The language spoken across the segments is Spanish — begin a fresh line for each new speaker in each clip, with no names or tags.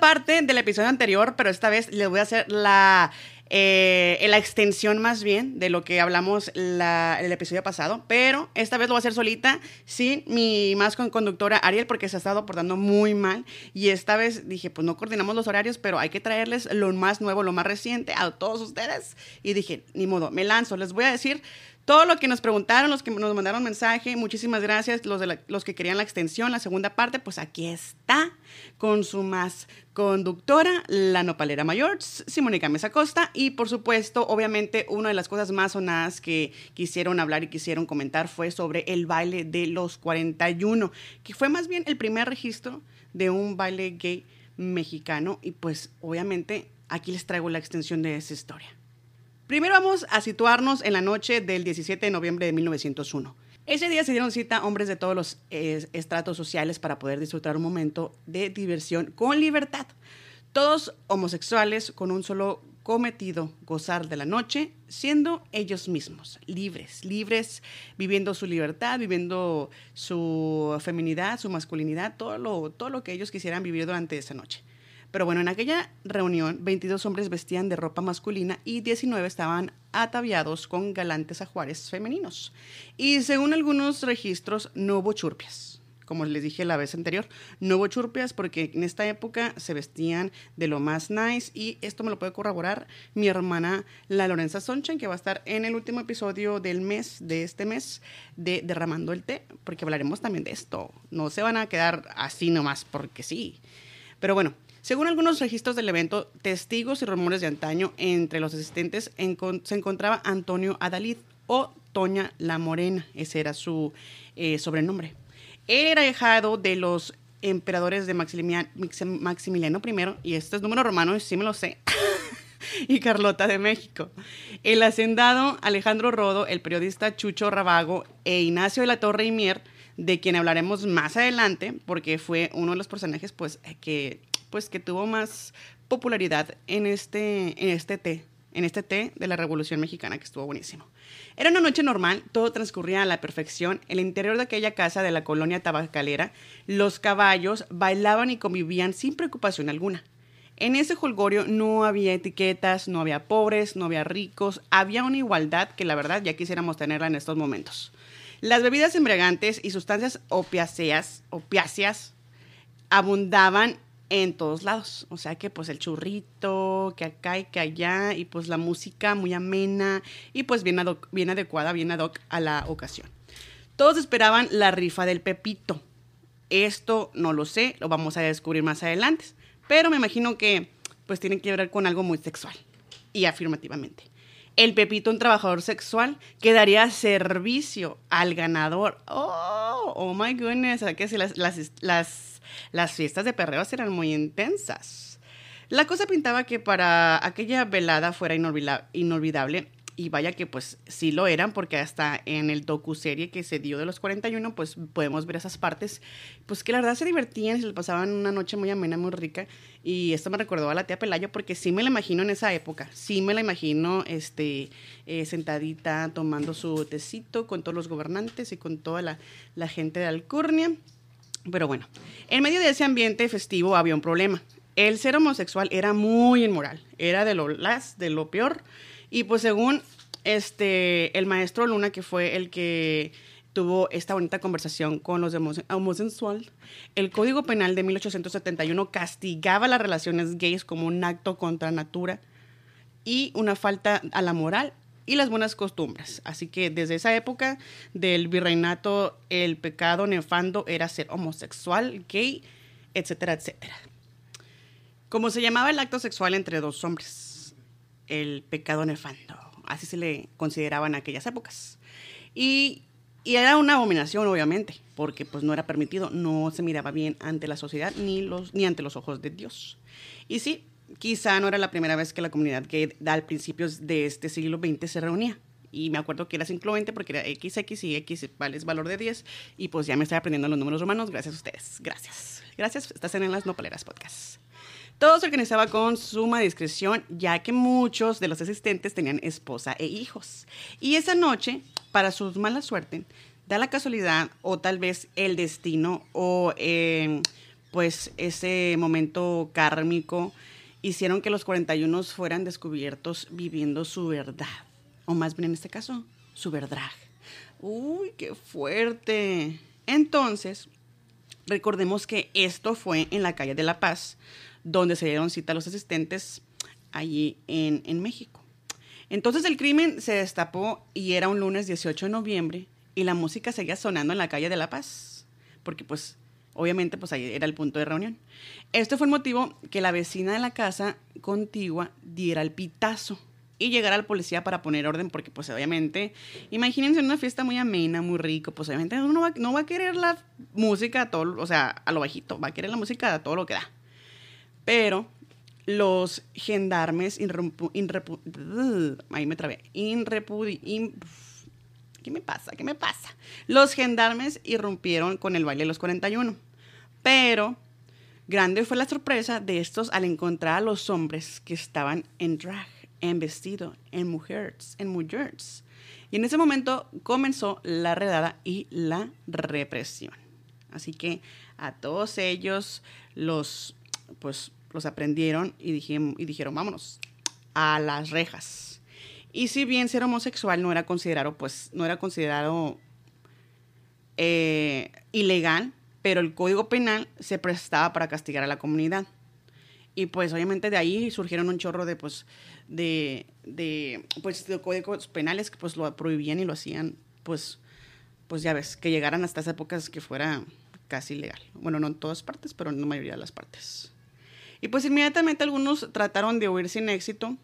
parte del episodio anterior, pero esta vez les voy a hacer la, eh, la extensión más bien de lo que hablamos la, el episodio pasado, pero esta vez lo voy a hacer solita, sin mi más con conductora Ariel, porque se ha estado portando muy mal. Y esta vez dije, pues no coordinamos los horarios, pero hay que traerles lo más nuevo, lo más reciente a todos ustedes. Y dije, ni modo, me lanzo, les voy a decir todo lo que nos preguntaron, los que nos mandaron mensaje, muchísimas gracias. Los, de los que querían la extensión, la segunda parte, pues aquí está, con su más conductora, la nopalera mayor, Simónica Mesa Costa. Y por supuesto, obviamente, una de las cosas más sonadas que quisieron hablar y quisieron comentar fue sobre el baile de los 41, que fue más bien el primer registro de un baile gay mexicano. Y pues, obviamente, aquí les traigo la extensión de esa historia. Primero vamos a situarnos en la noche del 17 de noviembre de 1901. Ese día se dieron cita hombres de todos los eh, estratos sociales para poder disfrutar un momento de diversión con libertad. Todos homosexuales con un solo cometido, gozar de la noche, siendo ellos mismos, libres, libres, viviendo su libertad, viviendo su feminidad, su masculinidad, todo lo, todo lo que ellos quisieran vivir durante esa noche. Pero bueno, en aquella reunión, 22 hombres vestían de ropa masculina y 19 estaban ataviados con galantes ajuares femeninos. Y según algunos registros, no hubo churpias. Como les dije la vez anterior, no hubo churpias porque en esta época se vestían de lo más nice y esto me lo puede corroborar mi hermana la Lorenza Sonchen que va a estar en el último episodio del mes, de este mes, de Derramando el Té, porque hablaremos también de esto. No se van a quedar así nomás porque sí. Pero bueno, según algunos registros del evento, testigos y rumores de antaño, entre los asistentes se encontraba Antonio Adalid o Toña la Morena, ese era su eh, sobrenombre. Él era dejado de los emperadores de Maximiliano, I, y este es número romano, sí me lo sé, y Carlota de México. El hacendado Alejandro Rodo, el periodista Chucho Rabago e Ignacio de la Torre y Mier, de quien hablaremos más adelante, porque fue uno de los personajes pues, que pues que tuvo más popularidad en este, en este té, en este té de la Revolución Mexicana, que estuvo buenísimo. Era una noche normal, todo transcurría a la perfección. El interior de aquella casa de la colonia tabacalera, los caballos bailaban y convivían sin preocupación alguna. En ese holgorio no había etiquetas, no había pobres, no había ricos, había una igualdad que la verdad ya quisiéramos tenerla en estos momentos. Las bebidas embriagantes y sustancias opiáceas, opiáceas abundaban en todos lados. O sea que pues el churrito, que acá y que allá, y pues la música muy amena y pues bien, bien adecuada, bien ad hoc a la ocasión. Todos esperaban la rifa del Pepito. Esto no lo sé, lo vamos a descubrir más adelante, pero me imagino que pues tiene que ver con algo muy sexual y afirmativamente. El Pepito, un trabajador sexual que daría servicio al ganador. Oh, oh my goodness, o sea que si las, las, las las fiestas de perreos eran muy intensas. La cosa pintaba que para aquella velada fuera inolvidable y vaya que pues sí lo eran porque hasta en el docu-serie que se dio de los 41 pues podemos ver esas partes pues que la verdad se divertían se le pasaban una noche muy amena muy rica y esto me recordó a la tía Pelayo porque sí me la imagino en esa época sí me la imagino este eh, sentadita tomando su tecito con todos los gobernantes y con toda la, la gente de Alcurnia pero bueno, en medio de ese ambiente festivo había un problema. El ser homosexual era muy inmoral, era de lo las, de lo peor. Y pues según este el maestro Luna, que fue el que tuvo esta bonita conversación con los homosexuales, el Código Penal de 1871 castigaba las relaciones gays como un acto contra natura y una falta a la moral y las buenas costumbres. Así que desde esa época del virreinato, el pecado nefando era ser homosexual, gay, etcétera, etcétera. Como se llamaba el acto sexual entre dos hombres, el pecado nefando, así se le consideraba en aquellas épocas. Y, y, era una abominación, obviamente, porque pues no era permitido, no se miraba bien ante la sociedad ni, los, ni ante los ojos de Dios. Y sí, quizá no era la primera vez que la comunidad gay al principios de este siglo XX se reunía. Y me acuerdo que era simplemente porque era XX y X vale es valor de 10. Y pues ya me estoy aprendiendo los números romanos gracias a ustedes. Gracias. Gracias. Estás en las Nopaleras Podcast. Todo se organizaba con suma discreción, ya que muchos de los asistentes tenían esposa e hijos. Y esa noche, para su mala suerte, da la casualidad o tal vez el destino o... Eh, pues ese momento kármico hicieron que los 41 fueran descubiertos viviendo su verdad, o más bien en este caso, su verdad. Uy, qué fuerte. Entonces, recordemos que esto fue en la calle de La Paz, donde se dieron cita a los asistentes allí en, en México. Entonces el crimen se destapó y era un lunes 18 de noviembre y la música seguía sonando en la calle de La Paz, porque pues obviamente pues ahí era el punto de reunión. Este fue el motivo que la vecina de la casa contigua diera el pitazo y llegara al policía para poner orden, porque pues obviamente, imagínense una fiesta muy amena, muy rico, pues obviamente uno va, no va a querer la música a todo, o sea, a lo bajito, va a querer la música a todo lo que da. Pero los gendarmes ahí me trabé, ¿Qué me pasa? ¿Qué me pasa? Los gendarmes irrumpieron con el baile de los 41. Pero grande fue la sorpresa de estos al encontrar a los hombres que estaban en drag, en vestido, en mujeres, en mujeres. Y en ese momento comenzó la redada y la represión. Así que a todos ellos los, pues, los aprendieron y dijeron, y dijeron, vámonos a las rejas. Y si bien ser homosexual no era considerado, pues, no era considerado eh, ilegal, pero el código penal se prestaba para castigar a la comunidad. Y pues obviamente de ahí surgieron un chorro de, pues, de, de, pues, de códigos penales que pues lo prohibían y lo hacían, pues, pues ya ves, que llegaran hasta esas épocas que fuera casi ilegal. Bueno, no en todas partes, pero en la mayoría de las partes. Y pues inmediatamente algunos trataron de huir sin éxito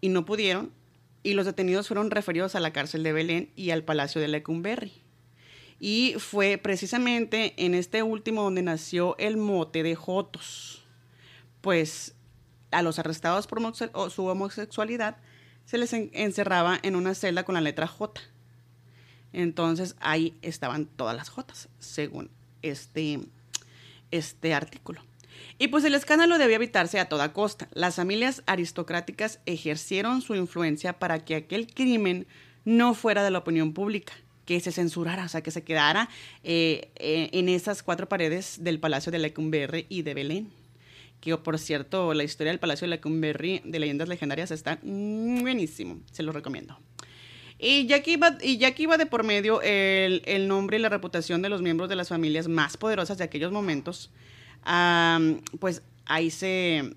y no pudieron y los detenidos fueron referidos a la cárcel de Belén y al Palacio de Lecumberri. Y fue precisamente en este último donde nació el mote de Jotos. Pues a los arrestados por su homosexualidad se les encerraba en una celda con la letra J. Entonces ahí estaban todas las Jotas, según este, este artículo. Y pues el escándalo debía evitarse a toda costa. Las familias aristocráticas ejercieron su influencia para que aquel crimen no fuera de la opinión pública, que se censurara, o sea, que se quedara eh, eh, en esas cuatro paredes del Palacio de Lecumberri y de Belén. Que, por cierto, la historia del Palacio de Lecumberri de leyendas legendarias está buenísimo, se lo recomiendo. Y ya que iba, y ya que iba de por medio el nombre y la reputación de los miembros de las familias más poderosas de aquellos momentos, pues ahí se,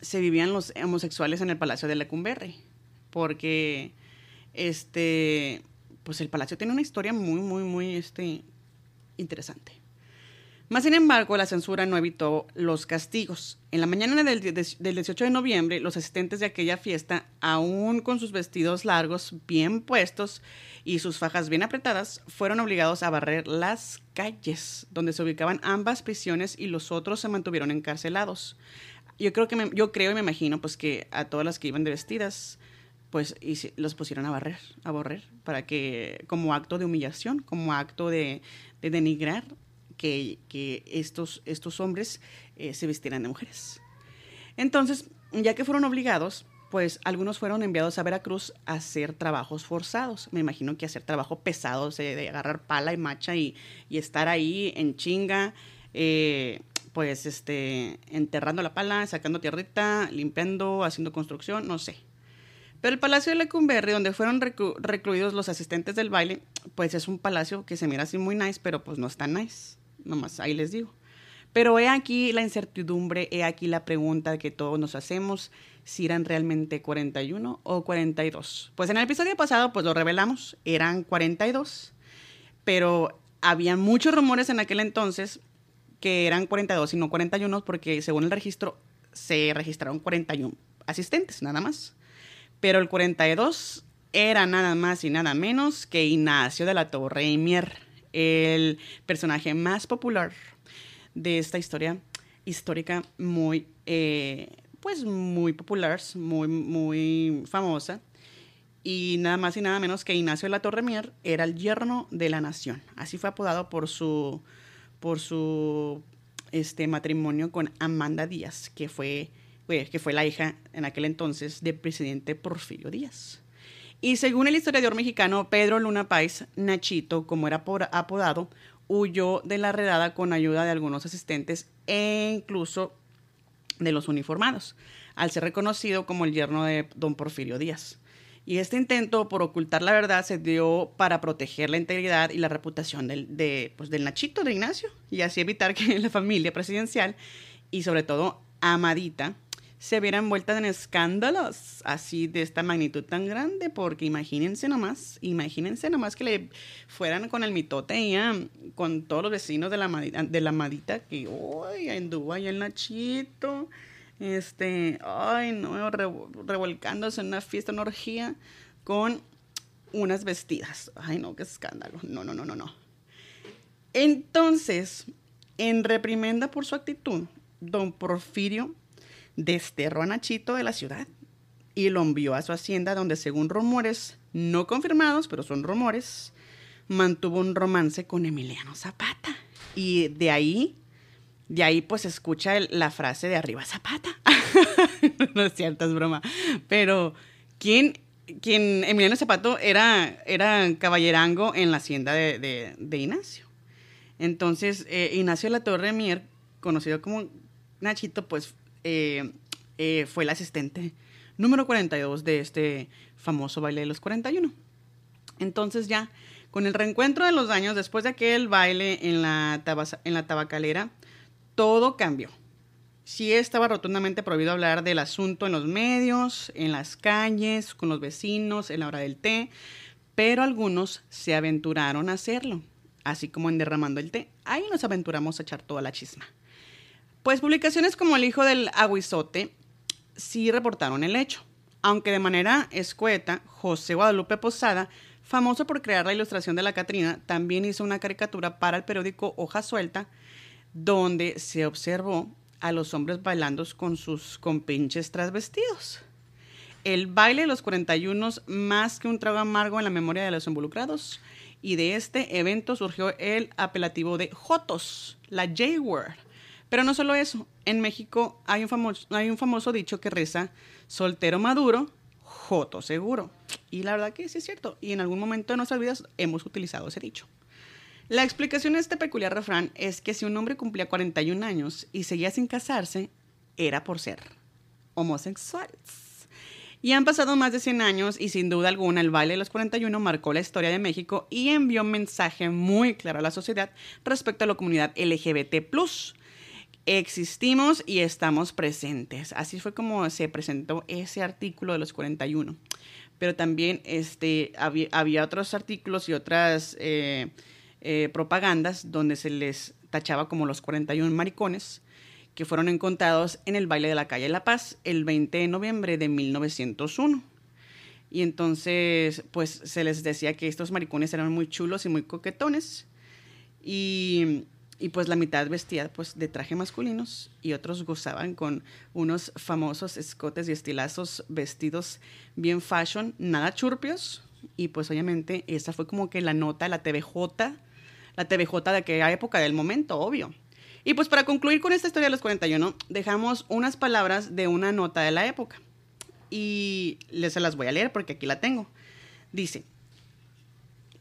se vivían los homosexuales en el Palacio de Lecumberri, porque este, pues el palacio tiene una historia muy, muy, muy este, interesante. Más sin embargo, la censura no evitó los castigos. En la mañana del, del, 18 de noviembre, los asistentes de aquella fiesta, aún con sus vestidos largos bien puestos y sus fajas bien apretadas, fueron obligados a barrer las calles donde se ubicaban ambas prisiones y los otros se mantuvieron encarcelados. Yo creo que me, yo creo y me imagino pues que a todas las que iban de vestidas pues y los pusieron a barrer, a borrer, para que como acto de humillación, como acto de denigrar que, estos, estos hombres eh, se vistieran de mujeres. Entonces, ya que fueron obligados, pues algunos fueron enviados a Veracruz a hacer trabajos forzados. Me imagino que hacer trabajo pesado, de agarrar pala y macha y, estar ahí en chinga, eh, pues este, enterrando la pala, sacando tierrita, limpiando, haciendo construcción, no sé. Pero el Palacio de Lecumberri, donde fueron recluidos los asistentes del baile, pues es un palacio que se mira así muy nice, pero pues no está nice. Nomás ahí les digo. Pero he aquí la incertidumbre, he aquí la pregunta que todos nos hacemos, si eran realmente 41 o 42. Pues en el episodio pasado pues lo revelamos, eran 42, pero había muchos rumores en aquel entonces que eran 42 y no 41 porque según el registro se registraron 41 asistentes nada más. Pero el 42 era nada más y nada menos que Ignacio de la Torre y Mier, el personaje más popular de esta historia histórica muy, eh, pues muy popular, muy, muy famosa. Y nada más y nada menos que Ignacio de la Torre Mier era el yerno de la nación. Así fue apodado por su, por su este, matrimonio con Amanda Díaz, que fue, que fue la hija en aquel entonces del presidente Porfirio Díaz. Y según el historiador mexicano Pedro Luna Pais, Nachito, como era apodado, huyó de la redada con ayuda de algunos asistentes e incluso de los uniformados, al ser reconocido como el yerno de don Porfirio Díaz. Y este intento por ocultar la verdad se dio para proteger la integridad y la reputación del, de, pues, del Nachito de Ignacio y así evitar que la familia presidencial y sobre todo Amadita se viera envuelta en escándalos así de esta magnitud tan grande, porque imagínense nomás, imagínense nomás que le fueran con el mitote con todos los vecinos de la, de la Amadita que, uy, anduvo ahí el Nachito este, ay, no, revolcándose en una fiesta, una orgía con unas vestidas. Ay, no, qué escándalo. No, no, no, no, no. Entonces, en reprimenda por su actitud, don Porfirio desterró a Nachito de la ciudad y lo envió a su hacienda donde, según rumores no confirmados, pero son rumores, mantuvo un romance con Emiliano Zapata. Y de ahí de ahí pues escucha la frase de arriba Zapata. no es cierto, es broma. Pero, ¿quién, quién Emiliano Zapato era, era caballerango en la hacienda de, de, Ignacio? Entonces, eh, Ignacio de la Torre Mier, conocido como Nachito, pues eh, eh, fue el asistente número 42 de este famoso baile de los 41. Entonces ya, con el reencuentro de los años, después de aquel baile en la, en la tabacalera, todo cambió. Sí estaba rotundamente prohibido hablar del asunto en los medios, en las calles, con los vecinos, en la hora del té, pero algunos se aventuraron a hacerlo, así como en Derramando el té. Ahí nos aventuramos a echar toda la chisma. Pues publicaciones como El hijo del aguizote sí reportaron el hecho, aunque de manera escueta, José Guadalupe Posada, famoso por crear la ilustración de la Catrina, también hizo una caricatura para el periódico Hoja Suelta, donde se observó a los hombres bailando con sus compinches trasvestidos. El baile de los 41 más que un trago amargo en la memoria de los involucrados y de este evento surgió el apelativo de Jotos, la J-Word. Pero no solo eso, en México hay un, famoso, hay un famoso dicho que reza, soltero maduro, Joto seguro. Y la verdad que sí es cierto, y en algún momento de nuestras vidas hemos utilizado ese dicho. La explicación de este peculiar refrán es que si un hombre cumplía 41 años y seguía sin casarse, era por ser homosexuales. Y han pasado más de 100 años y sin duda alguna el baile de los 41 marcó la historia de México y envió un mensaje muy claro a la sociedad respecto a la comunidad LGBT. Existimos y estamos presentes. Así fue como se presentó ese artículo de los 41. Pero también este, había, otros artículos y otras... Eh, eh, propagandas donde se les tachaba como los 41 maricones que fueron encontrados en el baile de la calle La Paz el 20 de noviembre de 1901. Y entonces, pues se les decía que estos maricones eran muy chulos y muy coquetones. Y, y pues la mitad vestía pues de traje masculinos y otros gozaban con unos famosos escotes y estilazos vestidos bien fashion, nada churpios. Y pues obviamente esa fue como que la nota, la TVJ la TVJ de aquella época del momento, obvio. Y pues para concluir con esta historia de los 41, dejamos unas palabras de una nota de la época. Y les se las voy a leer porque aquí la tengo. Dice,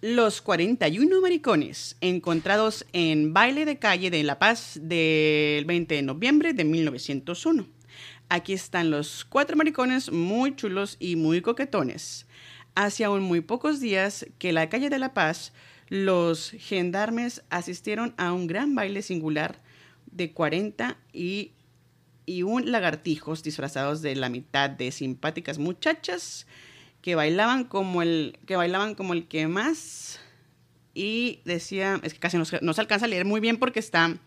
los 41 maricones encontrados en baile de calle de La Paz del 20 de noviembre de 1901. Aquí están los cuatro maricones muy chulos y muy coquetones. Hace aún muy pocos días que la calle de La Paz los gendarmes asistieron a un gran baile singular de 40 y, y un lagartijos disfrazados de la mitad de simpáticas muchachas que bailaban como el que bailaban como el que más y decía es que casi no, no se alcanza a leer muy bien porque está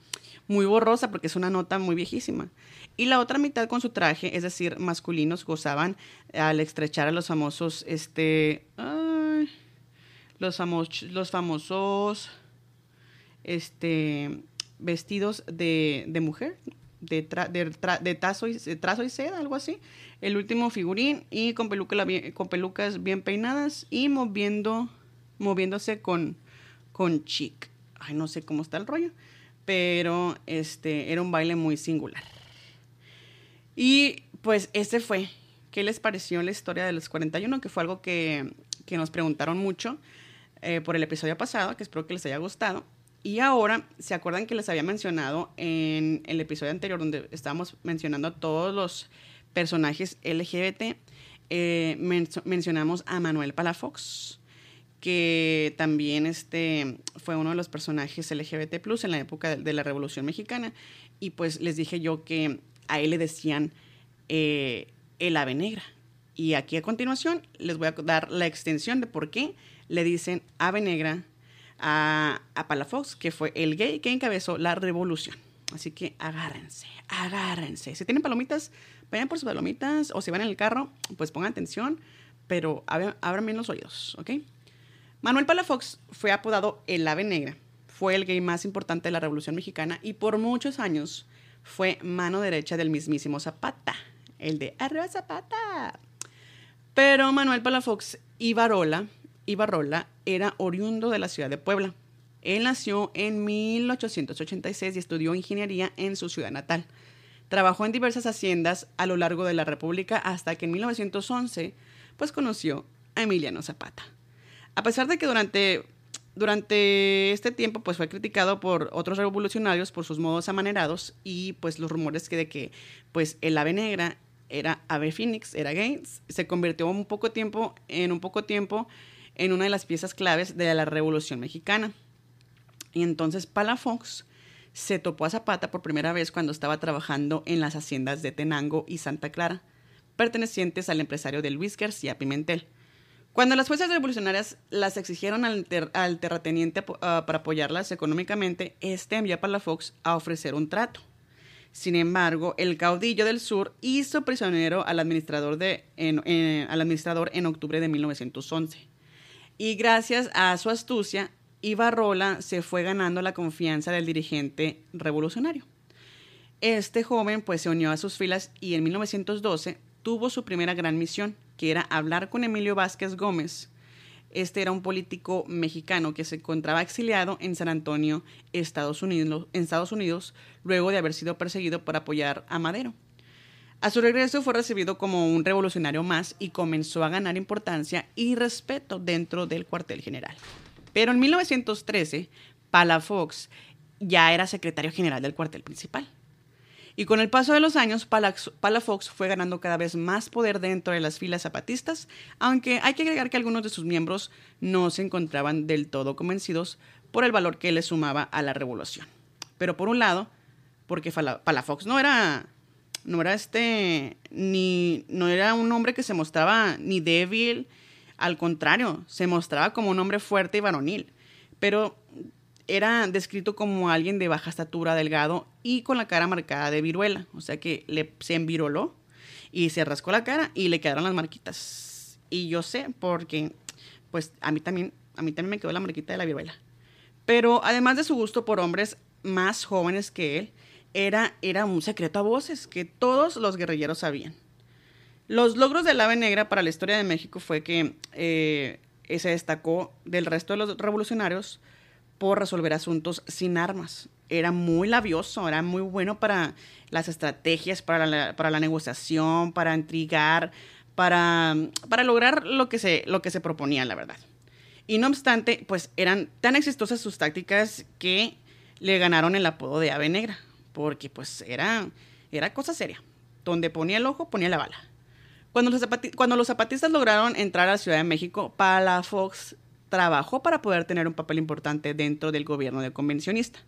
muy borrosa porque es una nota muy viejísima. Y la otra mitad con su traje, es decir, masculinos, gozaban al estrechar a los famosos, este, los, los famosos este, vestidos de, mujer, de, de, tazo y, trazo y seda, algo así. El último figurín y con, peluca, con pelucas bien peinadas y moviendo, moviéndose con, con chic. Ay, no sé cómo está el rollo, pero este, era un baile muy singular. Y pues ese fue. ¿Qué les pareció la historia de los 41? Que fue algo que, que nos preguntaron mucho. Eh, por el episodio pasado, que espero que les haya gustado. Y ahora, ¿se acuerdan que les había mencionado en el episodio anterior donde estábamos mencionando a todos los personajes LGBT? Eh, mencionamos a Manuel Palafox, que también este, fue uno de los personajes LGBT en la época de, la Revolución Mexicana. Y pues les dije yo que a él le decían eh, el ave negra. Y aquí a continuación les voy a dar la extensión de por qué le dicen ave negra a, Palafox, que fue el gay que encabezó la revolución. Así que agárrense, agárrense. Si tienen palomitas, vayan por sus palomitas o si van en el carro, pues pongan atención, pero abran bien los oídos, ¿ok? Manuel Palafox fue apodado el ave negra. Fue el gay más importante de la Revolución Mexicana y por muchos años fue mano derecha del mismísimo Zapata, el de Arriba Zapata. Pero Manuel Palafox Ibarola, Ibarrola era oriundo de la ciudad de Puebla. Él nació en 1886 y estudió ingeniería en su ciudad natal. Trabajó en diversas haciendas a lo largo de la República hasta que en 1911 pues conoció a Emiliano Zapata. A pesar de que durante, durante este tiempo pues fue criticado por otros revolucionarios por sus modos amanerados y pues los rumores que de que pues el ave negra era ave phoenix, era Gaines, se convirtió un poco tiempo en un poco tiempo en una de las piezas claves de la Revolución Mexicana. Y entonces Palafox se topó a Zapata por primera vez cuando estaba trabajando en las haciendas de Tenango y Santa Clara, pertenecientes al empresario de Luis García Pimentel. Cuando las fuerzas revolucionarias las exigieron al, terrateniente ah, para apoyarlas económicamente, este envió a Palafox a ofrecer un trato. Sin embargo, el caudillo del sur hizo prisionero al administrador, de, al administrador en octubre de 1911 y gracias a su astucia, Ibarrola se fue ganando la confianza del dirigente revolucionario. Este joven pues se unió a sus filas y en 1912 tuvo su primera gran misión, que era hablar con Emilio Vázquez Gómez. Este era un político mexicano que se encontraba exiliado en San Antonio, Estados Unidos, Estados Unidos, luego de haber sido perseguido por apoyar a Madero. A su regreso fue recibido como un revolucionario más y comenzó a ganar importancia y respeto dentro del cuartel general. Pero en 1913, Palafox ya era secretario general del cuartel principal. Y con el paso de los años, Palafox fue ganando cada vez más poder dentro de las filas zapatistas, aunque hay que agregar que algunos de sus miembros no se encontraban del todo convencidos por el valor que le sumaba a la revolución. Pero por un lado, porque Palafox no era no era este, ni, no era un hombre que se mostraba ni débil, al contrario, se mostraba como un hombre fuerte y varonil, pero era descrito como alguien de baja estatura, delgado y con la cara marcada de viruela, o sea que le, se enviroló y se rascó la cara y le quedaron las marquitas. Y yo sé porque, pues a mí también, a mí también me quedó la marquita de la viruela. Pero además de su gusto por hombres más jóvenes que él, era, era un secreto a voces que todos los guerrilleros sabían. Los logros del ave negra para la historia de México fue que eh, se destacó del resto de los revolucionarios por resolver asuntos sin armas. Era muy labioso, era muy bueno para las estrategias, para la, negociación, para intrigar, para, para lograr lo que, se, lo que se proponía, la verdad. Y no obstante, pues eran tan exitosas sus tácticas que le ganaron el apodo de ave negra porque pues era, era cosa seria. Donde ponía el ojo, ponía la bala. Cuando los, cuando los zapatistas lograron entrar a la Ciudad de México, Palafox trabajó para poder tener un papel importante dentro del gobierno del convencionista.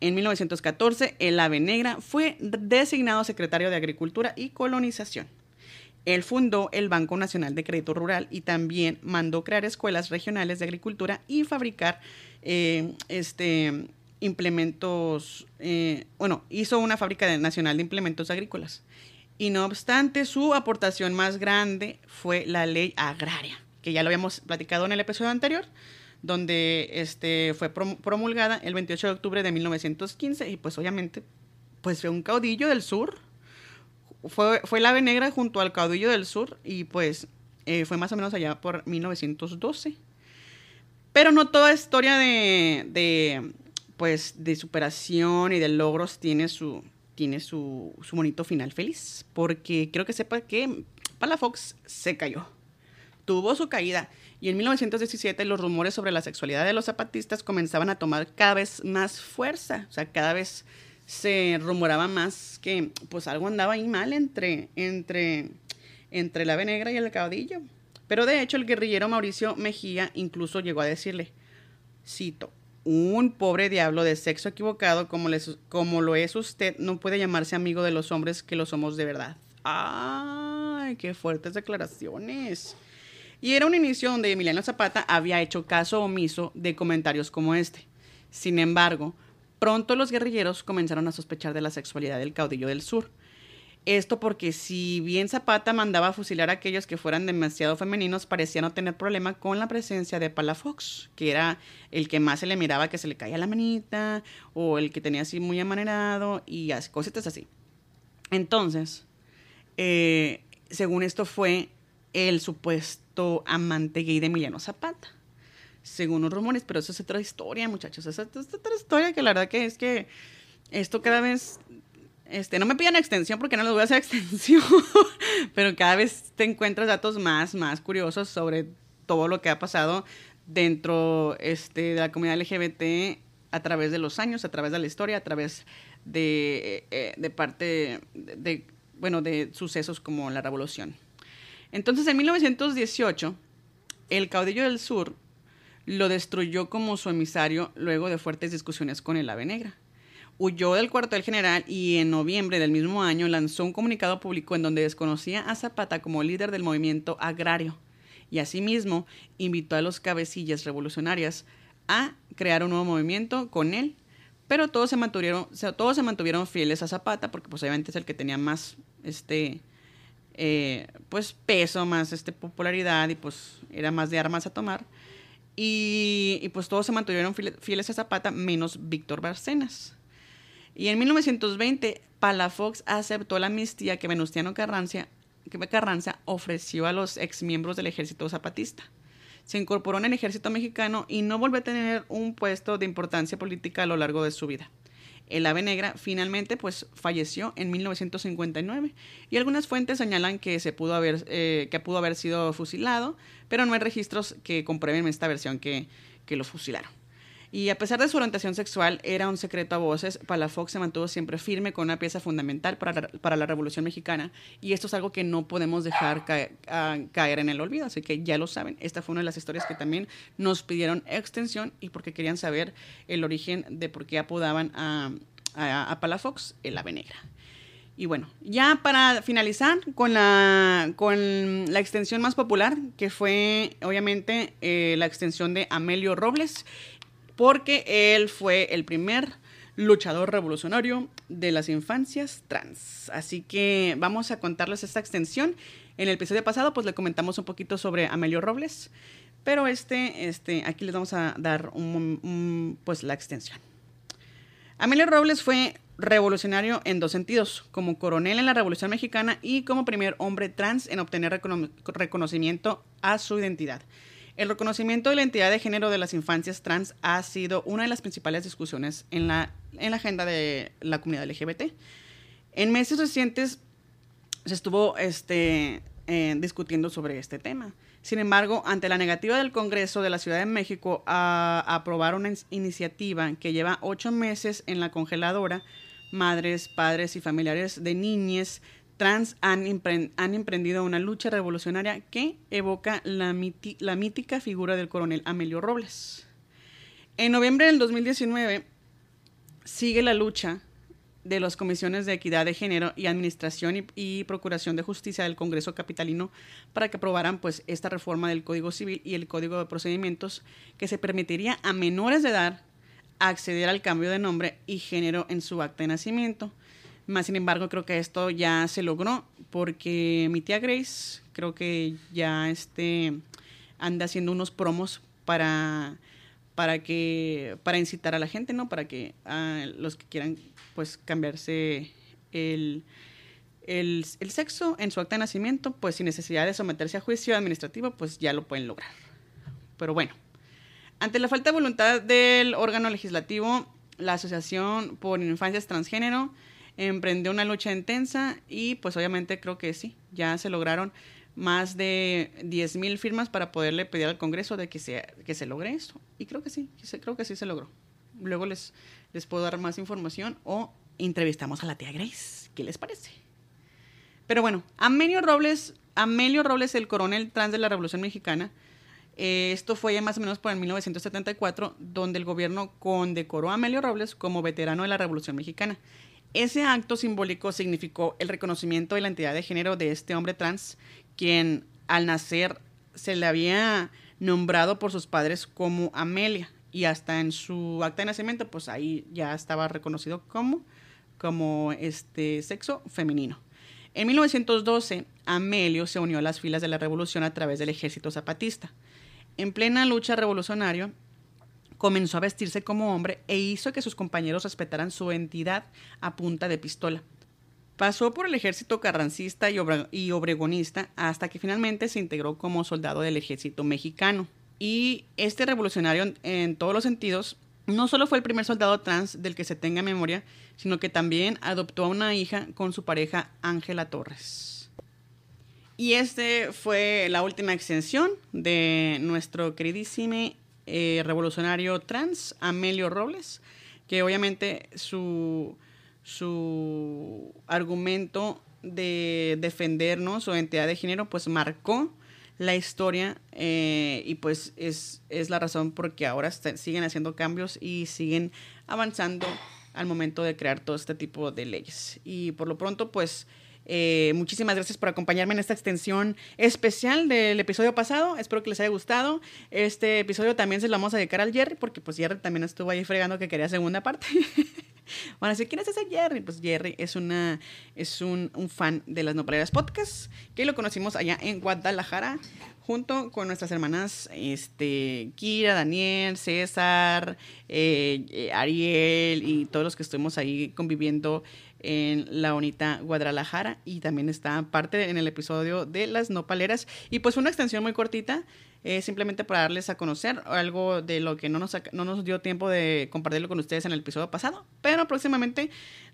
En 1914, el Ave Negra fue designado secretario de Agricultura y Colonización. Él fundó el Banco Nacional de Crédito Rural y también mandó crear escuelas regionales de agricultura y fabricar eh, este, implementos, eh, bueno, hizo una fábrica nacional de implementos agrícolas. Y no obstante, su aportación más grande fue la ley agraria, que ya lo habíamos platicado en el episodio anterior, donde este, fue promulgada el 28 de octubre de 1915 y pues obviamente pues fue un caudillo del sur, fue, fue la ave negra junto al caudillo del sur y pues eh, fue más o menos allá por 1912. Pero no toda historia de pues de superación y de logros tiene su, tiene su, bonito final feliz. Porque quiero que sepa que Palafox se cayó. tuvo su caída. Y en 1917 los rumores sobre la sexualidad de los zapatistas comenzaban a tomar cada vez más fuerza. O sea, cada vez se rumoraba más que pues algo andaba ahí mal entre, entre, entre la ave negra y el caudillo. Pero de hecho el guerrillero Mauricio Mejía incluso llegó a decirle, cito, un pobre diablo de sexo equivocado como, como lo es usted no puede llamarse amigo de los hombres que lo somos de verdad. ¡Ay, qué fuertes declaraciones! Y era un inicio donde Emiliano Zapata había hecho caso omiso de comentarios como este. Sin embargo, pronto los guerrilleros comenzaron a sospechar de la sexualidad del caudillo del sur. Esto porque si bien Zapata mandaba a fusilar a aquellos que fueran demasiado femeninos, parecía no tener problema con la presencia de Palafox, que era el que más se le miraba que se le caía la manita, o el que tenía así muy amanerado, y cositas así. Entonces, eh, según esto fue el supuesto amante gay de Emiliano Zapata. Según los rumores, pero eso es otra historia, muchachos. Es otra historia que la verdad que es que esto cada vez este, no me pidan extensión porque no les voy a hacer extensión, pero cada vez te encuentras datos más, más curiosos sobre todo lo que ha pasado dentro este, de la comunidad LGBT a través de los años, a través de la historia, a través de, eh, de parte de, bueno, de sucesos como la revolución. Entonces, en 1918, el caudillo del sur lo destruyó como su emisario luego de fuertes discusiones con el ave negra. Huyó del cuartel general y en noviembre del mismo año lanzó un comunicado público en donde desconocía a Zapata como líder del movimiento agrario y asimismo invitó a los cabecillas revolucionarias a crear un nuevo movimiento con él, pero todos se mantuvieron, todos se mantuvieron fieles a Zapata porque pues obviamente es el que tenía más este eh, pues peso, más este, popularidad y pues era más de armas a tomar. Y, pues todos se mantuvieron fieles a Zapata, menos Víctor Barcenas. Y en 1920, Palafox aceptó la amnistía que Venustiano Carranza, ofreció a los exmiembros del ejército zapatista. Se incorporó en el ejército mexicano y no volvió a tener un puesto de importancia política a lo largo de su vida. El ave negra finalmente pues falleció en 1959 y algunas fuentes señalan que se pudo haber eh, que pudo haber sido fusilado, pero no hay registros que comprueben esta versión que, que lo fusilaron. Y a pesar de su orientación sexual, era un secreto a voces, Palafox se mantuvo siempre firme con una pieza fundamental para, para la Revolución Mexicana. Y esto es algo que no podemos dejar caer, en el olvido. Así que ya lo saben, esta fue una de las historias que también nos pidieron extensión y porque querían saber el origen de por qué apodaban a, a, Palafox el ave negra. Y bueno, ya para finalizar con la, con la extensión más popular, que fue obviamente eh, la extensión de Amelio Robles porque él fue el primer luchador revolucionario de las infancias trans. Así que vamos a contarles esta extensión. En el episodio pasado, pues le comentamos un poquito sobre Amelio Robles, pero este, este, aquí les vamos a dar pues la extensión. Amelio Robles fue revolucionario en dos sentidos, como coronel en la Revolución Mexicana y como primer hombre trans en obtener reconocimiento a su identidad. El reconocimiento de la identidad de género de las infancias trans ha sido una de las principales discusiones en la, en la agenda de la comunidad LGBT. En meses recientes se estuvo este, eh, discutiendo sobre este tema. Sin embargo, ante la negativa del Congreso de la Ciudad de México a, a aprobar una iniciativa que lleva ocho meses en la congeladora, madres, padres y familiares de niñas trans han, emprendido una lucha revolucionaria que evoca la, mítica figura del coronel Amelio Robles. En noviembre del 2019 sigue la lucha de las comisiones de equidad de género y administración y, procuración de justicia del Congreso capitalino para que aprobaran pues esta reforma del Código Civil y el Código de Procedimientos que se permitiría a menores de edad acceder al cambio de nombre y género en su acta de nacimiento más sin embargo, creo que esto ya se logró porque mi tía Grace creo que ya este, anda haciendo unos promos para, para, que, para incitar a la gente, ¿no? Para que a los que quieran pues cambiarse el, el, el, sexo en su acta de nacimiento, pues sin necesidad de someterse a juicio administrativo, pues ya lo pueden lograr. Pero bueno, ante la falta de voluntad del órgano legislativo, la Asociación por Infancias Transgénero emprendió una lucha intensa y pues obviamente creo que sí, ya se lograron más de 10.000 firmas para poderle pedir al Congreso de que se, que se logre esto. Y creo que sí, creo que sí se logró. Luego les, les puedo dar más información o entrevistamos a la tía Grace. ¿Qué les parece? Pero bueno, Amelio Robles, Amelio Robles, el coronel trans de la Revolución Mexicana, eh, esto fue ya más o menos por el 1974, donde el gobierno condecoró a Amelio Robles como veterano de la Revolución Mexicana. Ese acto simbólico significó el reconocimiento de la entidad de género de este hombre trans, quien al nacer se le había nombrado por sus padres como Amelia y hasta en su acta de nacimiento pues ahí ya estaba reconocido como como este sexo femenino. En 1912, Amelio se unió a las filas de la revolución a través del ejército zapatista. En plena lucha revolucionaria, comenzó a vestirse como hombre e hizo que sus compañeros respetaran su entidad a punta de pistola. Pasó por el ejército carrancista y, obregonista hasta que finalmente se integró como soldado del ejército mexicano. Y este revolucionario en todos los sentidos no solo fue el primer soldado trans del que se tenga memoria, sino que también adoptó a una hija con su pareja Ángela Torres. Y este fue la última extensión de nuestro queridísimo eh, revolucionario trans, Amelio Robles, que obviamente su, su argumento de defendernos su identidad de género, pues marcó la historia eh, y pues es, es, la razón por que ahora siguen haciendo cambios y siguen avanzando al momento de crear todo este tipo de leyes. Y por lo pronto, pues eh, muchísimas gracias por acompañarme en esta extensión especial del episodio pasado. Espero que les haya gustado. Este episodio también se lo vamos a dedicar al Jerry, porque pues Jerry también estuvo ahí fregando que quería segunda parte. Bueno, si ¿quién es ese Jerry? Pues Jerry es, una, es un, fan de las Nopaleras Podcast, que lo conocimos allá en Guadalajara, junto con nuestras hermanas este, Kira, Daniel, César, eh, eh, Ariel y todos los que estuvimos ahí conviviendo en la bonita Guadalajara y también está parte en el episodio de las nopaleras. Y pues una extensión muy cortita eh, simplemente para darles a conocer algo de lo que no nos, no nos dio tiempo de compartirlo con ustedes en el episodio pasado pero próximamente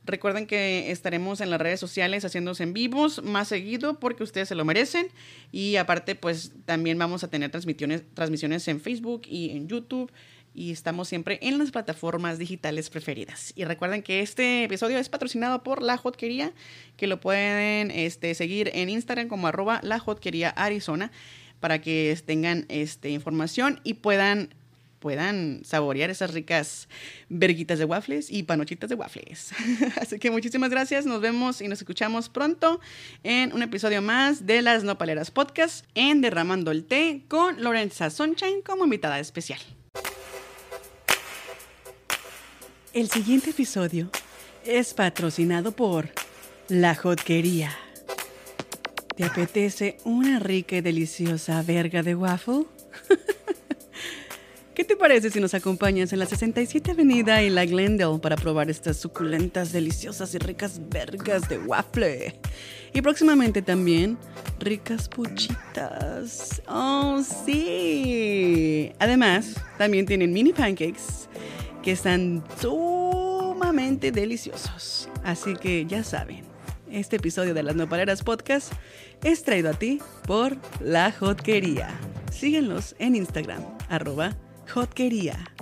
recuerden que estaremos en las redes sociales haciéndose en vivos más seguido porque ustedes se lo merecen. Y aparte pues también vamos a tener transmisiones, transmisiones en Facebook y en YouTube y estamos siempre en las plataformas digitales preferidas. Y recuerden que este episodio es patrocinado por La Hotquería, que lo pueden este, seguir en Instagram como arroba La Hotquería Arizona para que tengan este, información y puedan puedan saborear esas ricas verguitas de waffles y panochitas de waffles. Así que muchísimas gracias, nos vemos y nos escuchamos pronto en un episodio más de las Nopaleras Podcast en Derramando el Té con Lorenza Sunshine como invitada especial. El siguiente episodio es patrocinado por La Jotquería. ¿Te apetece una rica y deliciosa verga de waffle? ¿Qué te parece si nos acompañas en la 67 Avenida y la Glendale para probar estas suculentas, deliciosas y ricas vergas de waffle? Y próximamente también ricas puchitas. ¡Oh, sí! Además, también tienen mini pancakes que están sumamente deliciosos. Así que ya saben, este episodio de las Nopaleras Podcast es traído a ti por La Hotquería. Síguenlos en Instagram, arroba Hotquería.